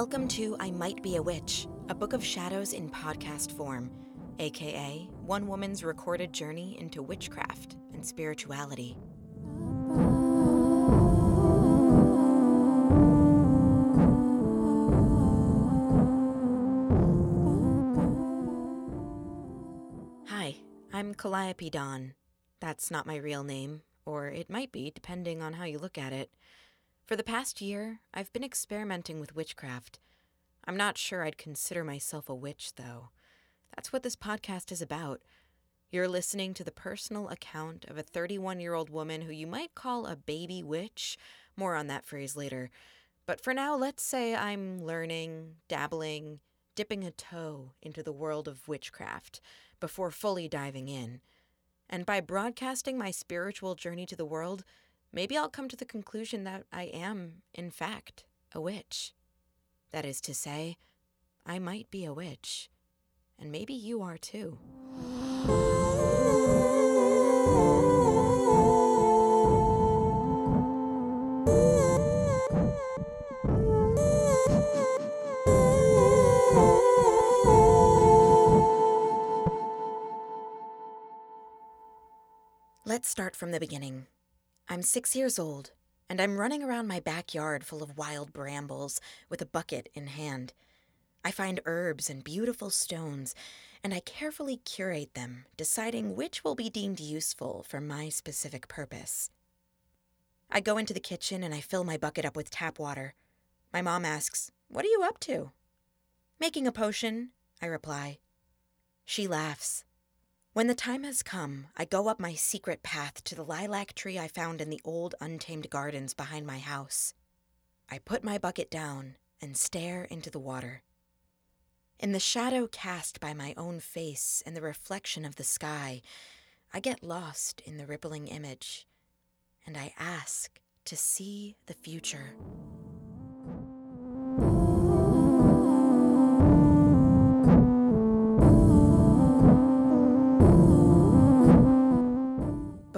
Welcome to I Might Be a Witch, a book of shadows in podcast form, aka one woman's recorded journey into witchcraft and spirituality. Hi, I'm Calliope Dawn. That's not my real name, or it might be, depending on how you look at it. For the past year, I've been experimenting with witchcraft. I'm not sure I'd consider myself a witch, though. That's what this podcast is about. You're listening to the personal account of a 31 year old woman who you might call a baby witch. More on that phrase later. But for now, let's say I'm learning, dabbling, dipping a toe into the world of witchcraft before fully diving in. And by broadcasting my spiritual journey to the world, maybe I'll come to the conclusion that I am, in fact, a witch. That is to say, I might be a witch. And maybe you are too. Let's start from the beginning. I'm six years old, and I'm running around my backyard full of wild brambles with a bucket in hand. I find herbs and beautiful stones, and I carefully curate them, deciding which will be deemed useful for my specific purpose. I go into the kitchen and I fill my bucket up with tap water. My mom asks, What are you up to? Making a potion, I reply. She laughs. When the time has come, I go up my secret path to the lilac tree I found in the old untamed gardens behind my house. I put my bucket down and stare into the water. In the shadow cast by my own face and the reflection of the sky, I get lost in the rippling image, and I ask to see the future.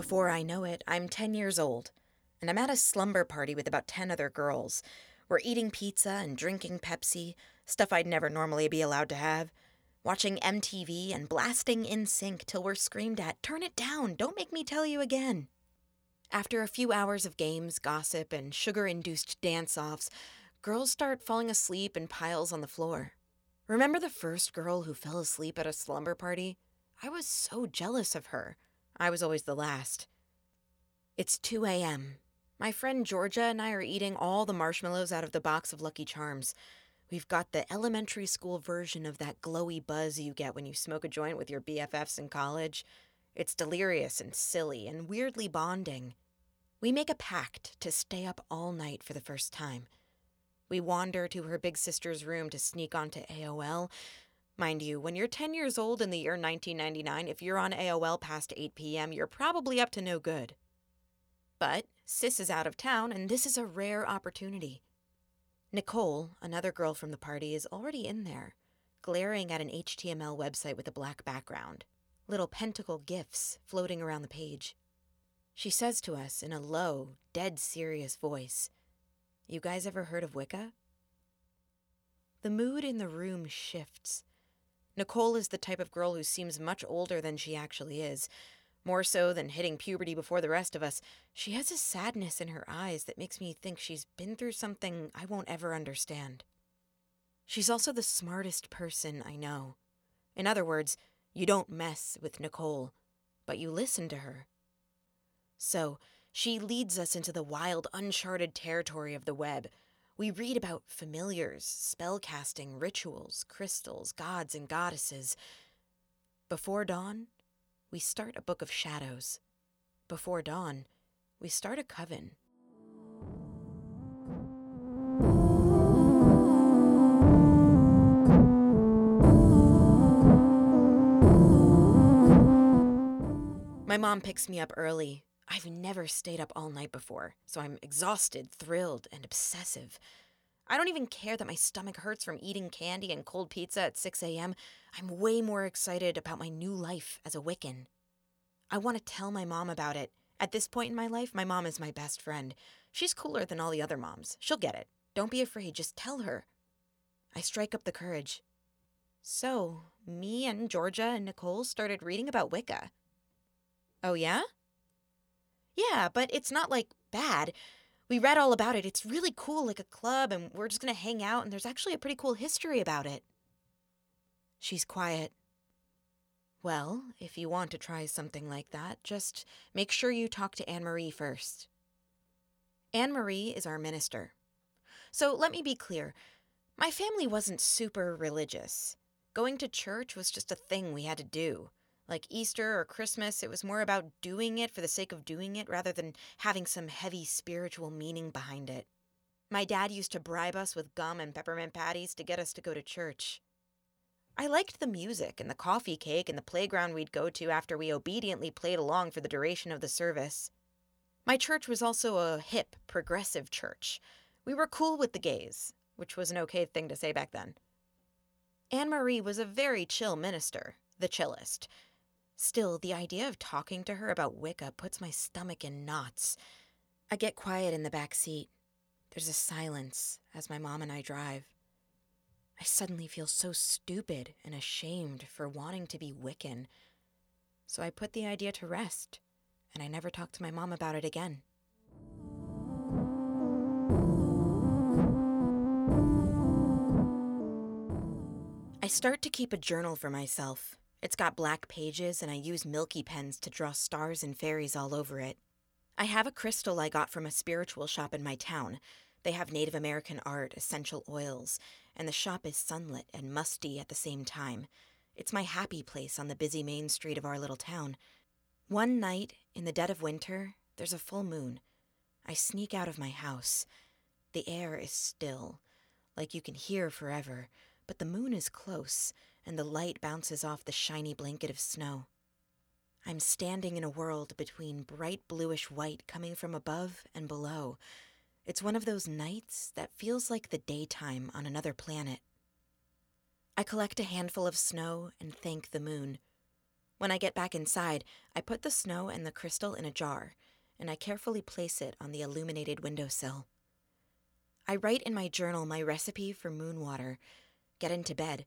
Before I know it, I'm 10 years old, and I'm at a slumber party with about 10 other girls. We're eating pizza and drinking Pepsi, stuff I'd never normally be allowed to have, watching MTV and blasting NSYNC till we're screamed at, Turn it down, don't make me tell you again. After a few hours of games, gossip, and sugar induced dance offs, girls start falling asleep in piles on the floor. Remember the first girl who fell asleep at a slumber party? I was so jealous of her. I was always the last. It's 2 a.m. My friend Georgia and I are eating all the marshmallows out of the box of Lucky Charms. We've got the elementary school version of that glowy buzz you get when you smoke a joint with your BFFs in college. It's delirious and silly and weirdly bonding. We make a pact to stay up all night for the first time. We wander to her big sister's room to sneak onto AOL. Mind you, when you're 10 years old in the year 1999, if you're on AOL past 8 p.m., you're probably up to no good. But Sis is out of town, and this is a rare opportunity. Nicole, another girl from the party, is already in there, glaring at an HTML website with a black background, little pentacle gifs floating around the page. She says to us in a low, dead serious voice, You guys ever heard of Wicca? The mood in the room shifts. Nicole is the type of girl who seems much older than she actually is. More so than hitting puberty before the rest of us, she has a sadness in her eyes that makes me think she's been through something I won't ever understand. She's also the smartest person I know. In other words, you don't mess with Nicole, but you listen to her. So, she leads us into the wild, uncharted territory of the web. We read about familiars, spellcasting, rituals, crystals, gods, and goddesses. Before dawn, we start a book of shadows. Before dawn, we start a coven. My mom picks me up early. I've never stayed up all night before, so I'm exhausted, thrilled, and obsessive. I don't even care that my stomach hurts from eating candy and cold pizza at 6 a.m. I'm way more excited about my new life as a Wiccan. I want to tell my mom about it. At this point in my life, my mom is my best friend. She's cooler than all the other moms. She'll get it. Don't be afraid, just tell her. I strike up the courage. So, me and Georgia and Nicole started reading about Wicca. Oh, yeah? Yeah, but it's not like bad. We read all about it. It's really cool, like a club, and we're just gonna hang out, and there's actually a pretty cool history about it. She's quiet. Well, if you want to try something like that, just make sure you talk to Anne Marie first. Anne Marie is our minister. So let me be clear my family wasn't super religious. Going to church was just a thing we had to do. Like Easter or Christmas, it was more about doing it for the sake of doing it rather than having some heavy spiritual meaning behind it. My dad used to bribe us with gum and peppermint patties to get us to go to church. I liked the music and the coffee cake and the playground we'd go to after we obediently played along for the duration of the service. My church was also a hip, progressive church. We were cool with the gays, which was an okay thing to say back then. Anne Marie was a very chill minister, the chillest. Still, the idea of talking to her about Wicca puts my stomach in knots. I get quiet in the back seat. There's a silence as my mom and I drive. I suddenly feel so stupid and ashamed for wanting to be Wiccan. So I put the idea to rest, and I never talked to my mom about it again. I start to keep a journal for myself. It's got black pages, and I use milky pens to draw stars and fairies all over it. I have a crystal I got from a spiritual shop in my town. They have Native American art, essential oils, and the shop is sunlit and musty at the same time. It's my happy place on the busy main street of our little town. One night, in the dead of winter, there's a full moon. I sneak out of my house. The air is still, like you can hear forever, but the moon is close, and the light bounces off the shiny blanket of snow. I'm standing in a world between bright bluish white coming from above and below, it's one of those nights that feels like the daytime on another planet. I collect a handful of snow and thank the moon. When I get back inside, I put the snow and the crystal in a jar, and I carefully place it on the illuminated windowsill. I write in my journal my recipe for moon water, get into bed,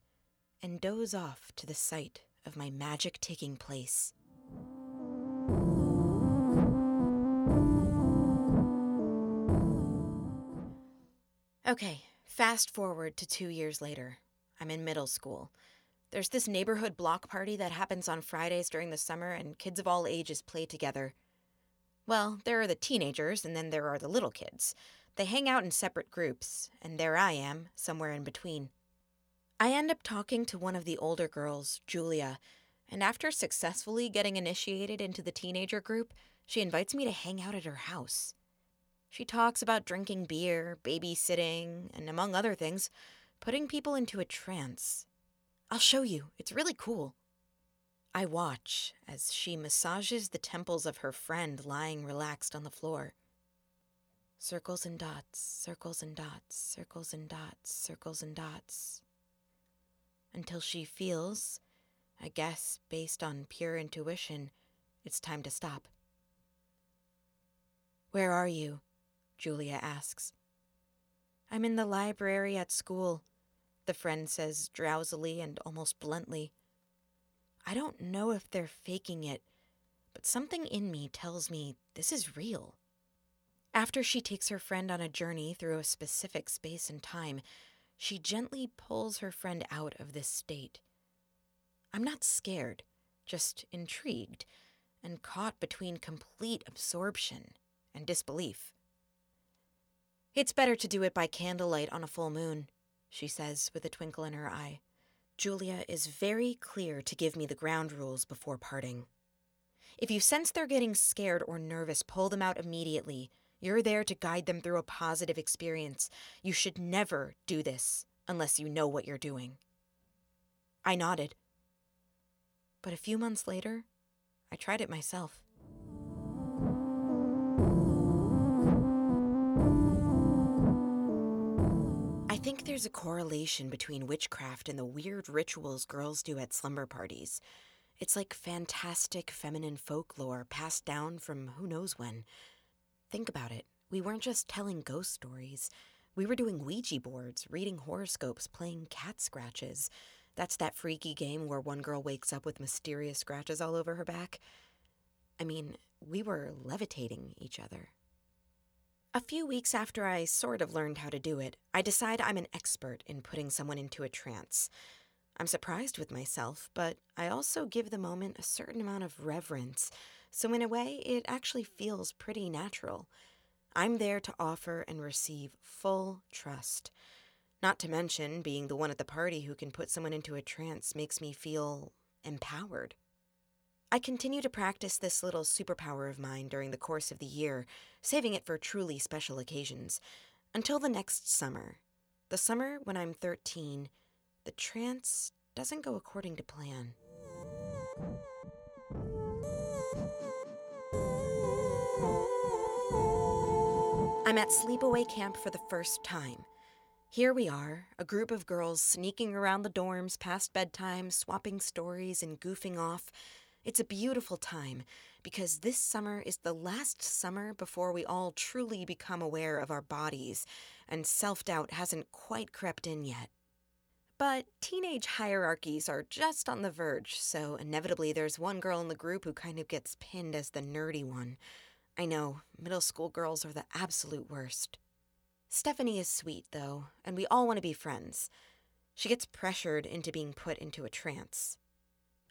and doze off to the sight of my magic taking place. Okay, fast forward to two years later. I'm in middle school. There's this neighborhood block party that happens on Fridays during the summer, and kids of all ages play together. Well, there are the teenagers, and then there are the little kids. They hang out in separate groups, and there I am, somewhere in between. I end up talking to one of the older girls, Julia, and after successfully getting initiated into the teenager group, she invites me to hang out at her house. She talks about drinking beer, babysitting, and among other things, putting people into a trance. I'll show you, it's really cool. I watch as she massages the temples of her friend lying relaxed on the floor. Circles and dots, circles and dots, circles and dots, circles and dots. Until she feels, I guess based on pure intuition, it's time to stop. Where are you? Julia asks. I'm in the library at school, the friend says drowsily and almost bluntly. I don't know if they're faking it, but something in me tells me this is real. After she takes her friend on a journey through a specific space and time, she gently pulls her friend out of this state. I'm not scared, just intrigued and caught between complete absorption and disbelief. It's better to do it by candlelight on a full moon, she says with a twinkle in her eye. Julia is very clear to give me the ground rules before parting. If you sense they're getting scared or nervous, pull them out immediately. You're there to guide them through a positive experience. You should never do this unless you know what you're doing. I nodded. But a few months later, I tried it myself. I think there's a correlation between witchcraft and the weird rituals girls do at slumber parties. It's like fantastic feminine folklore passed down from who knows when. Think about it. We weren't just telling ghost stories, We were doing Ouija boards, reading horoscopes, playing cat scratches. That's that freaky game where one girl wakes up with mysterious scratches all over her back. I mean, we were levitating each other. A few weeks after I sort of learned how to do it, I decide I'm an expert in putting someone into a trance. I'm surprised with myself, but I also give the moment a certain amount of reverence, so in a way, it actually feels pretty natural. I'm there to offer and receive full trust. Not to mention, being the one at the party who can put someone into a trance makes me feel empowered. I continue to practice this little superpower of mine during the course of the year, saving it for truly special occasions, until the next summer. The summer when I'm 13, the trance doesn't go according to plan. I'm at sleepaway camp for the first time. Here we are, a group of girls sneaking around the dorms past bedtime, swapping stories and goofing off. It's a beautiful time because this summer is the last summer before we all truly become aware of our bodies, and self doubt hasn't quite crept in yet. But teenage hierarchies are just on the verge, so inevitably there's one girl in the group who kind of gets pinned as the nerdy one. I know, middle school girls are the absolute worst. Stephanie is sweet, though, and we all want to be friends. She gets pressured into being put into a trance.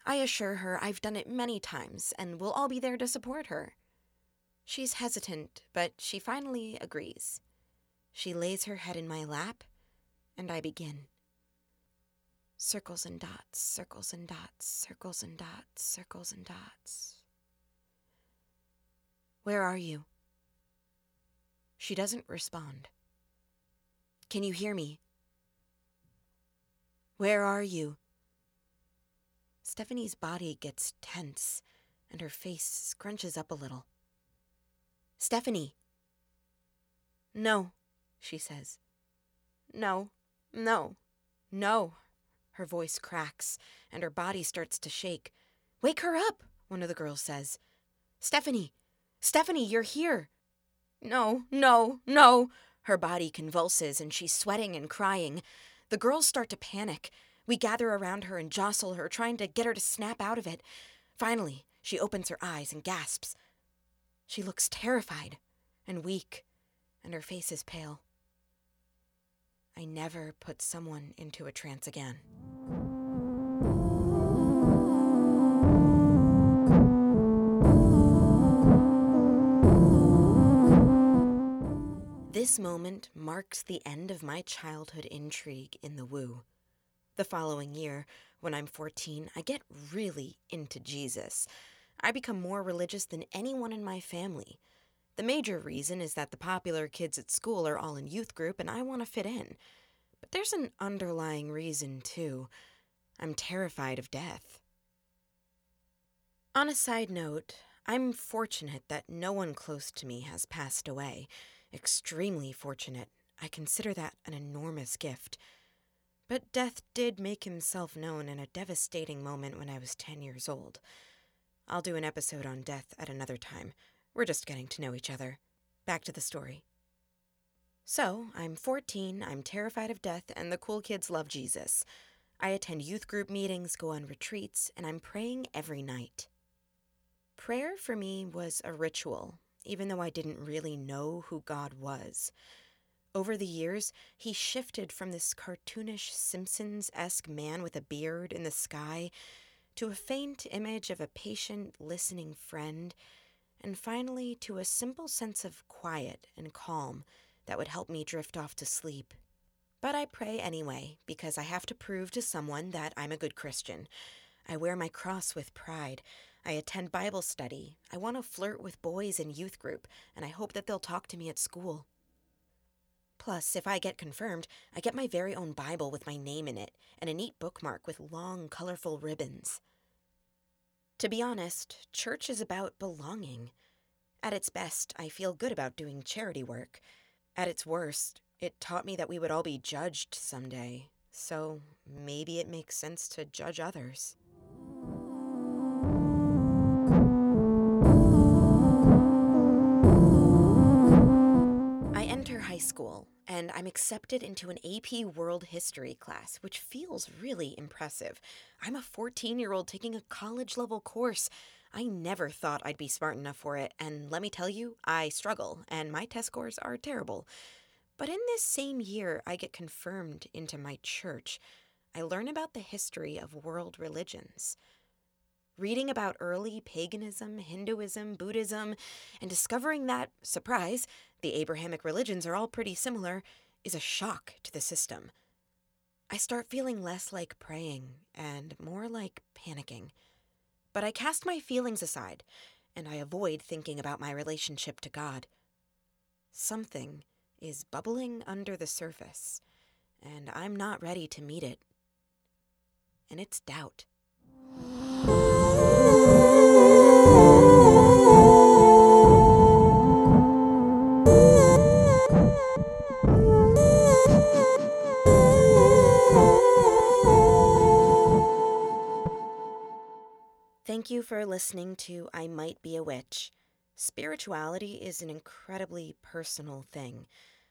I assure her I've done it many times and we'll all be there to support her. She's hesitant, but she finally agrees. She lays her head in my lap, and I begin. Circles and dots, circles and dots, circles and dots, circles and dots. Where are you? She doesn't respond. Can you hear me? Where are you? Stephanie's body gets tense and her face scrunches up a little. Stephanie! No, she says. No, no, no. Her voice cracks and her body starts to shake. Wake her up, one of the girls says. Stephanie! Stephanie, you're here! No, no, no! Her body convulses and she's sweating and crying. The girls start to panic. We gather around her and jostle her, trying to get her to snap out of it. Finally, she opens her eyes and gasps. She looks terrified and weak, and her face is pale. I never put someone into a trance again. This moment marks the end of my childhood intrigue in the woo. The following year, when I'm 14, I get really into Jesus. I become more religious than anyone in my family. The major reason is that the popular kids at school are all in youth group and I want to fit in. But there's an underlying reason, too. I'm terrified of death. On a side note, I'm fortunate that no one close to me has passed away extremely fortunate. I consider that an enormous gift. But death did make himself known in a devastating moment when I was 10 years old. I'll do an episode on death at another time. We're just getting to know each other. Back to the story. So, I'm 14, I'm terrified of death, and the cool kids love Jesus. I attend youth group meetings, go on retreats, and I'm praying every night. Prayer for me was a ritual, even though I didn't really know who God was. Over the years, he shifted from this cartoonish Simpsons esque man with a beard in the sky to a faint image of a patient, listening friend, and finally to a simple sense of quiet and calm that would help me drift off to sleep. But I pray anyway, because I have to prove to someone that I'm a good Christian. I wear my cross with pride. I attend Bible study. I want to flirt with boys in youth group, and I hope that they'll talk to me at school. Plus, if I get confirmed, I get my very own Bible with my name in it and a neat bookmark with long, colorful ribbons. To be honest, church is about belonging. At its best, I feel good about doing charity work. At its worst, it taught me that we would all be judged someday, so maybe it makes sense to judge others. High school, and I'm accepted into an AP World History class, which feels really impressive. I'm a 14 year old taking a college level course. I never thought I'd be smart enough for it, and let me tell you, I struggle, and my test scores are terrible. But in this same year, I get confirmed into my church. I learn about the history of world religions. Reading about early paganism, Hinduism, Buddhism, and discovering that, surprise, the Abrahamic religions are all pretty similar, is a shock to the system. I start feeling less like praying and more like panicking. But I cast my feelings aside, and I avoid thinking about my relationship to God. Something is bubbling under the surface, and I'm not ready to meet it. And it's doubt. For listening to I Might Be a Witch. Spirituality is an incredibly personal thing,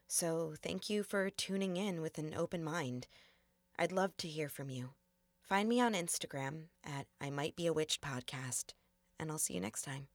so thank you for tuning in with an open mind. I'd love to hear from you. Find me on Instagram at I Might Be a Witch Podcast, and I'll see you next time.